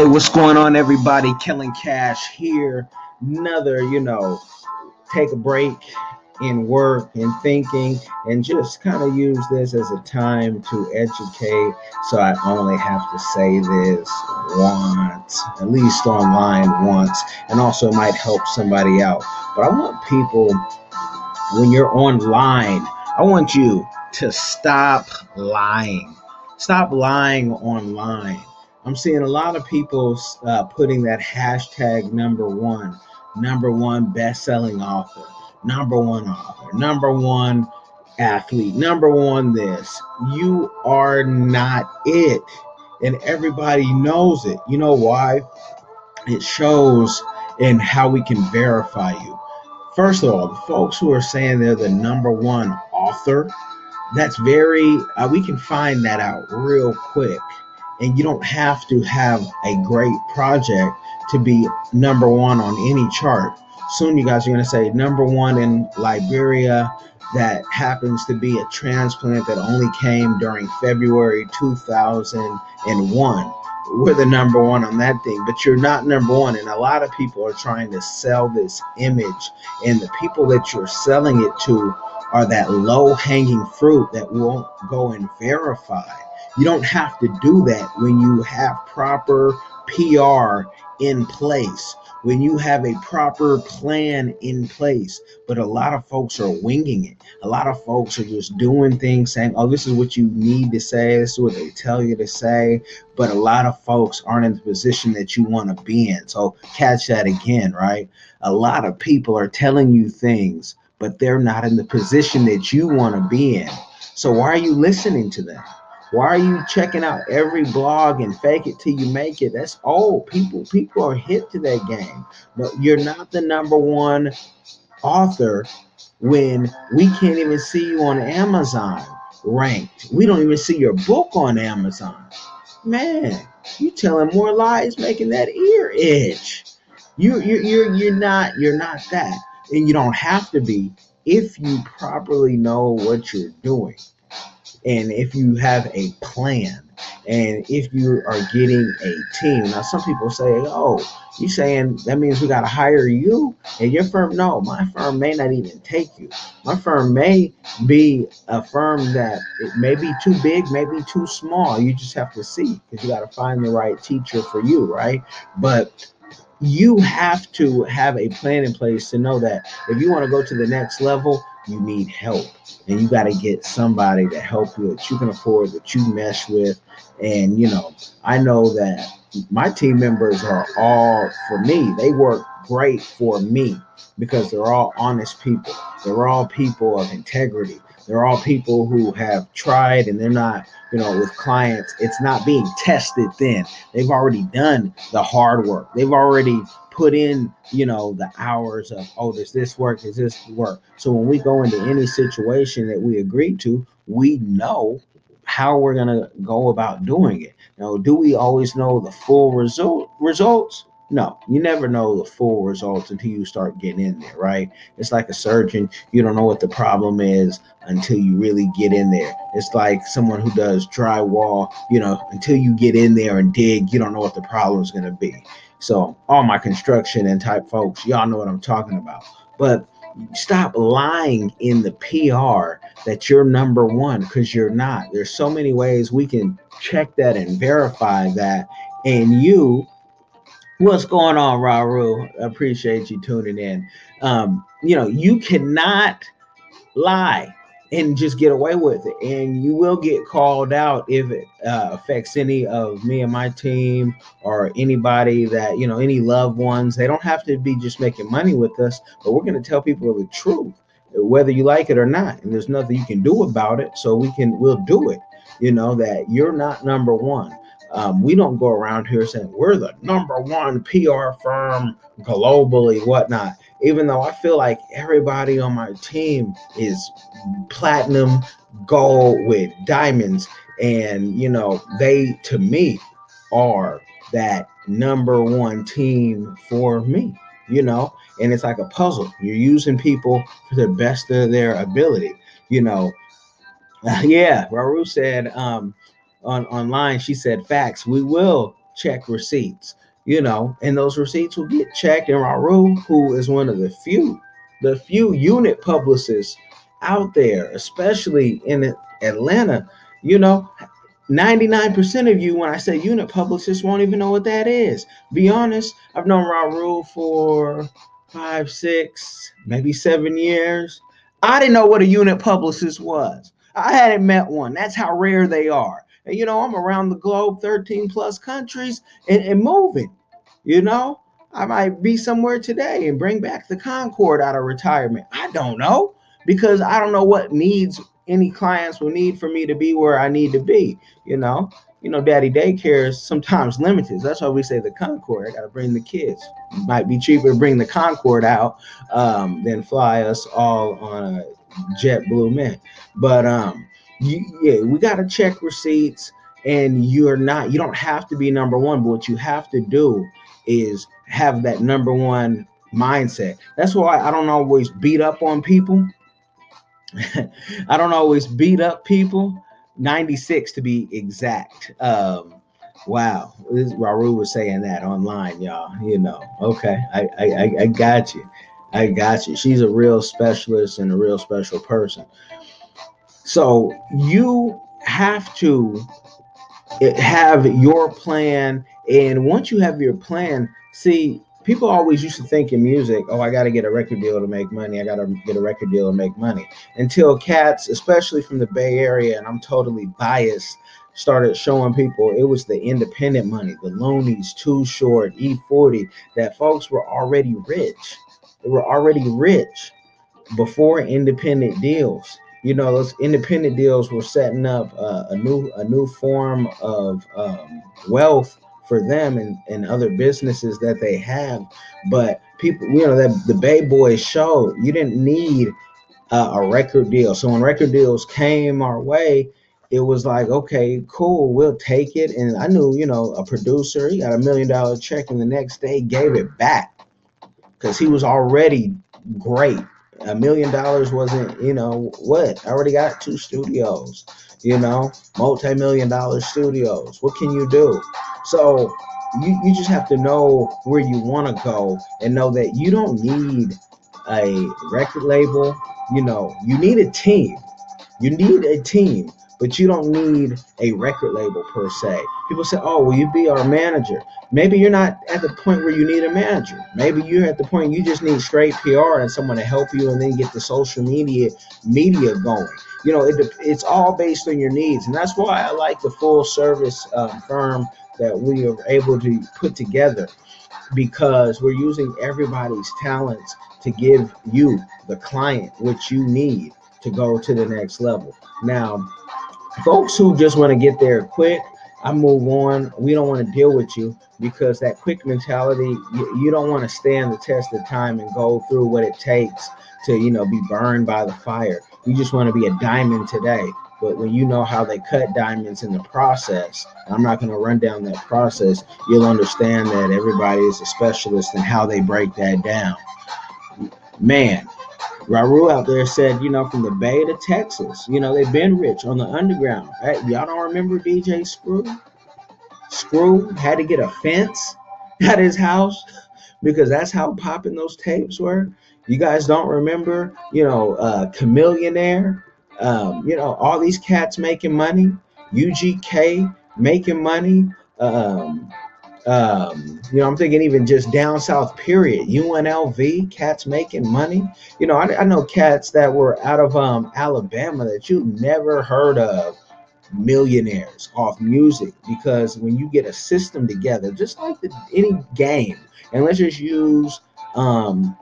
Hey, what's going on, everybody? Killing Cash here. Another, you know, take a break in work and thinking and just kind of use this as a time to educate. So I only have to say this once, at least online once, and also might help somebody out. But I want people, when you're online, I want you to stop lying. Stop lying online I'm seeing a lot of people uh, putting that hashtag number one, number one best-selling author, number one author, number one athlete, number one this. You are not it, and everybody knows it. You know why? It shows in how we can verify you. First of all, the folks who are saying they're the number one author, that's very. Uh, we can find that out real quick and you don't have to have a great project to be number one on any chart. Soon, you guys are going to say number one in Liberia that happens to be a transplant that only came during February 2001. We're the number one on that thing, but you're not number one. And a lot of people are trying to sell this image, and the people that you're selling it to are that low hanging fruit that won't go and verify you don't have to do that when you have proper PR in place, when you have a proper plan in place. But a lot of folks are winging it. A lot of folks are just doing things saying, oh, this is what you need to say, this is what they tell you to say. But a lot of folks aren't in the position that you want to be in. So catch that again, right? A lot of people are telling you things, but they're not in the position that you want to be in. So why are you listening to them? Why are you checking out every blog and fake it till you make it? That's old. People people are hit to that game. But you're not the number one author when we can't even see you on Amazon ranked. We don't even see your book on Amazon. Man, you telling more lies, making that ear itch. You you you're you're not you're not that, and you don't have to be if you properly know what you're doing and if you have a plan and if you are getting a team. Now some people say oh you saying that means we got to hire you? And your firm no my firm may not even take you. My firm may be a firm that it may be too big maybe too small. You just have to see because you got to find the right teacher for you right? But you have to have a plan in place to know that if you want to go to the next level you need help. And you got to get somebody to help you that you can afford that you mesh with. And you know i know that my team members are all for me they work great for me because they're all honest people they're all people of integrity they're all people who have tried and they're not you know with clients it's not being tested then they've already done the hard work they've already put in, you know, the hours of, oh, does this work? Does this work? So when we go into any situation that we agree to, we know how we're going to go about doing it. Now, do we always know the full result results? No, you never know the full results until you start getting in there, right? It's like a surgeon. You don't know what the problem is until you really get in there. It's like someone who does drywall, you know, until you get in there and dig, you don't know what the problem is going to be. So, all my construction and type folks, y'all know what I'm talking about. But stop lying in the PR that you're number one because you're not. There's so many ways we can check that and verify that. And you What's going on, Raru? Appreciate you tuning in. Um, you know, you cannot lie and just get away with it. And you will get called out if it uh, affects any of me and my team or anybody that, you know, any loved ones. They don't have to be just making money with us, but we're going to tell people the truth, whether you like it or not. And there's nothing you can do about it. So we can, we'll do it, you know, that you're not number one. Um, we don't go around here saying we're the number one PR firm globally, whatnot. Even though I feel like everybody on my team is platinum, gold with diamonds, and you know, they to me are that number one team for me, you know, and it's like a puzzle. You're using people for the best of their ability, you know. Yeah, Raru said, um, on online she said facts we will check receipts, you know, and those receipts will get checked. And Raru, who is one of the few, the few unit publicists out there, especially in Atlanta, you know, 99% of you, when I say unit publicists, won't even know what that is. Be honest, I've known Raul for five, six, maybe seven years. I didn't know what a unit publicist was. I hadn't met one. That's how rare they are. You know, I'm around the globe, 13 plus countries, and, and moving. You know, I might be somewhere today and bring back the Concorde out of retirement. I don't know because I don't know what needs any clients will need for me to be where I need to be. You know, you know, daddy daycare is sometimes limited. That's why we say the Concorde. I got to bring the kids. Might be cheaper to bring the Concorde out um, than fly us all on a JetBlue Mint. But um, you, yeah, we got to check receipts. And you're not, you don't have to be number one, but what you have to do is have that number one mindset. That's why I don't always beat up on people I don't always beat up people. 96 to be exact. Um, wow, this, Raru was saying that online, y'all. You know, okay, I, I I got you. I got you. She's a real specialist and a real special person. So you have to eh, have your plan, and once you have your plan, see people always used to think in music, oh, I got to get a record deal to make money. I got to get a record deal to make money. Until cats, especially from the Bay Area, and I'm totally biased, started showing people it was the independent money, the Luniz, Too Short, E40, that folks were already rich. They were already rich before independent deals. You know, those independent deals were setting up uh, a new a new form of um, wealth for them and, and other businesses that they have. But people, you know, that the Bay Boys show, you didn't need uh, a record deal. So when record deals came our way, it was like, okay, cool, we'll take it. And I knew, you know, a producer, he got a million dollar check and the next day gave it back because he was already great. A million dollars wasn't, you know, what? I already got two studios, you know, multi million dollar studios. What can you do? So you, you just have to know where you want to go and know that you don't need a record label. You know, you need a team. You need a team, but you don't need a record label per se. People say, "Oh, will you be our manager?" Maybe you're not at the point where you need a manager. Maybe you're at the point you just need straight PR and someone to help you, and then get the social media media going. You know, it, it's all based on your needs, and that's why I like the full service um, firm that we are able to put together because we're using everybody's talents to give you, the client, what you need to go to the next level. Now, folks who just want to get there quick, I move on. We don't want to deal with you because that quick mentality, you, you don't want to stand the test of time and go through what it takes to, you know, be burned by the fire. You just want to be a diamond today. But when you know how they cut diamonds in the process, I'm not going to run down that process, you'll understand that everybody is a specialist in how they break that down. Man, Raru out there said, you know, from the Bay to Texas, you know, they've been rich on the underground. Hey, y'all don't remember DJ Screw? Screw had to get a fence at his house because that's how popping those tapes were. You guys don't remember, you know, uh, Chamillionaire um, you know, all these cats making money, UGK making money. Um, um, you know, I'm thinking even just down south, period. UNLV, cats making money. You know, I, I know cats that were out of um, Alabama that you never heard of millionaires off music because when you get a system together, just like the, any game, and let's just use um,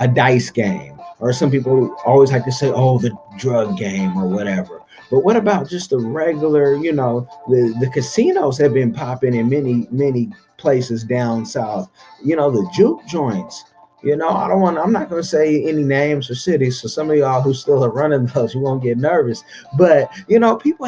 a dice game or some people always like to say, oh, the drug game or whatever. But what about just the regular, you know, the, the casinos have been popping in many, many places down south. You know, the juke joints. You know, I don't want, I'm not going to say any names or cities. So some of y'all who still are running those, you won't get nervous. But, you know, people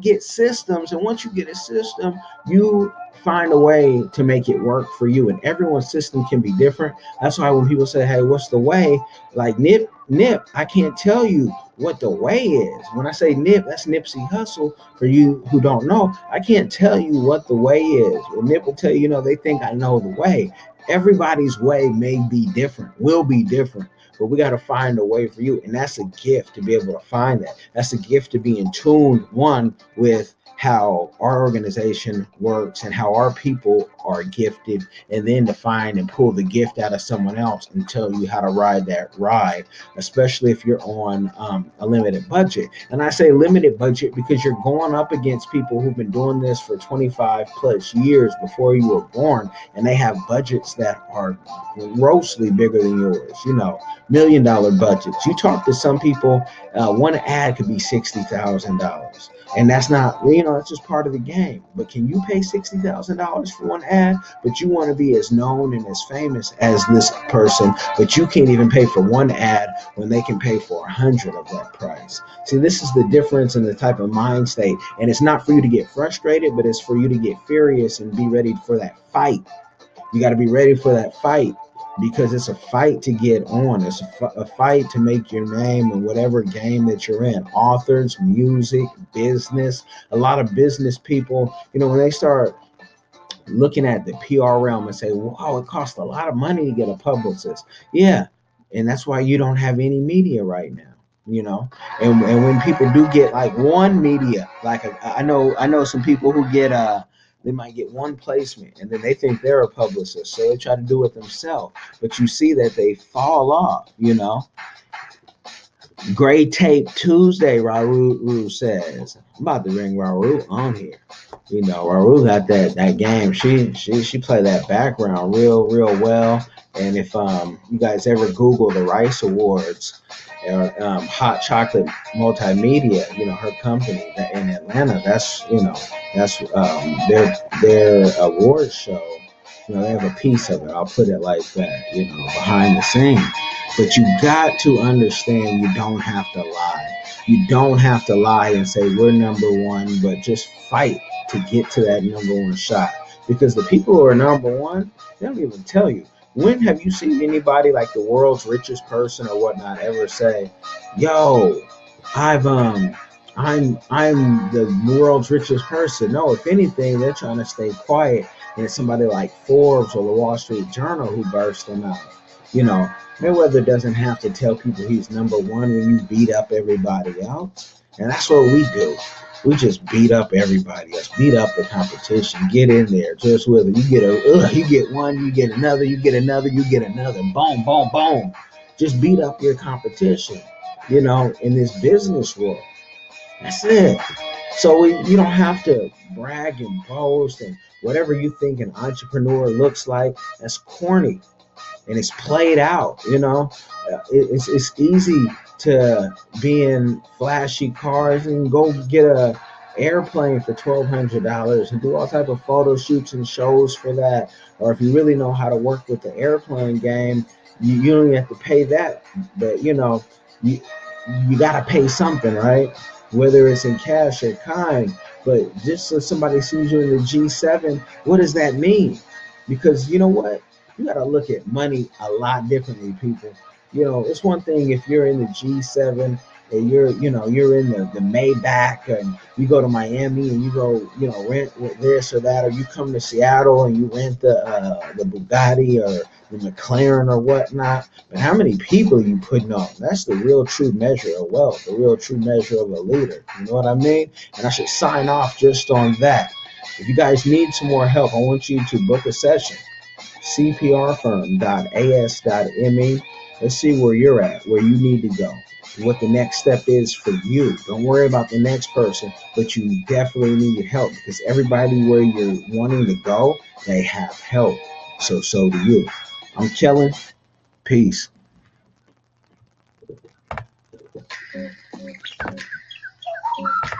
get systems. And once you get a system, you find a way to make it work for you. And everyone's system can be different. That's why when people say, Hey, what's the way? Like Nip, Nip, I can't tell you what the way is. When I say Nip, that's Nipsey Hussle. For you who don't know, I can't tell you what the way is. Well, Nip will tell you, you know, they think I know the way. Everybody's way may be different, will be different but we got to find a way for you and that's a gift to be able to find that that's a gift to be in tune one with how our organization works and how our people are gifted, and then to find and pull the gift out of someone else and tell you how to ride that ride, especially if you're on um, a limited budget. And I say limited budget because you're going up against people who've been doing this for 25 plus years before you were born, and they have budgets that are grossly bigger than yours, you know, million dollar budgets. You talk to some people, uh, one ad could be $60,000 and that's not you know that's just part of the game. But can you pay $60000 for one ad but you want to be as known and as famous as this person but you can't even pay for one ad when they can pay for a hundred of that price? See this is the difference in the type of mind state and it's not for you to get frustrated but it's for you to get furious and be ready for that fight you got to be ready for that fight because it's a fight to get on. It's a, fight to make your name in whatever game that you're in. Authors, music, business. A lot of business people, you know, when they start looking at the PR realm and say, wow, it costs a lot of money to get a publicist. Yeah. And that's why you don't have any media right now you know and, and when people do get like one media like a, I know i know some people who get uh they might get one placement and then they think they're a publicist. So they try to do it themselves. But you see that they fall off, you know. Gray Tape Tuesday, Raul says. I'm about to bring Raul on here. You know, Raul got that that game. She she she played that background real, real well. And if um you guys ever Google the Rice Awards, or um, Hot Chocolate Multimedia, you know, her company in Atlanta. That's you know, that's um, their their award show. You know, they have a piece of it. I'll put it like that. You know, behind the scenes. But you got to understand, you don't have to lie. You don't have to lie and say we're number one, but just fight to get to that number one shot. Because the people who are number one, they don't even tell you when have you seen anybody like the world's richest person or whatnot ever say, "Yo, I've um, I'm I'm the world's richest person"? No, if anything, they're trying to stay quiet. And somebody like Forbes or the Wall Street Journal who burst them out. You know, Mayweather doesn't have to tell people he's number one when you beat up everybody else, and that's what we do we just beat up everybody Let's beat up the competition. Get in there. Just whether you get a, you get one, you get another, you get another, you get another. Boom, boom, boom. Just beat up your competition. You know, in this business world. That's it. So you don't have to brag and boast and whatever you think an entrepreneur looks like. That's corny, and it's played out. You know, uh, it's it's easy to be in flashy cars and go get a airplane for twelve hundred dollars and do all type of photo shoots and shows for that. Or if you really know how to work with the airplane game, you, you don't even have to pay that. But you know, you you gotta pay something, right? Whether it's in cash or kind. But just so somebody sees you in the G7, what does that mean? Because you know what? You gotta look at money a lot differently, people you know, it's one thing if you're in the G7 and you're, you know, you're in the, the Maybach and you go to Miami and you go, you know, rent with this or that, or you come to Seattle and you rent the uh, the Bugatti or the McLaren or whatnot. But how many people you putting on? That's the real true measure of wealth, the real true measure of a leader. You know what I mean? And I should sign off just on that. If you guys need some more help, I want you to book a session. CPRfirm.as.me Let's see where you're at, where you need to go, what the next step is for you. Don't worry about the next person, but you definitely need help because everybody where you're wanting to go, they have help. So, so do you. I'm Kellen. Peace. Thank you.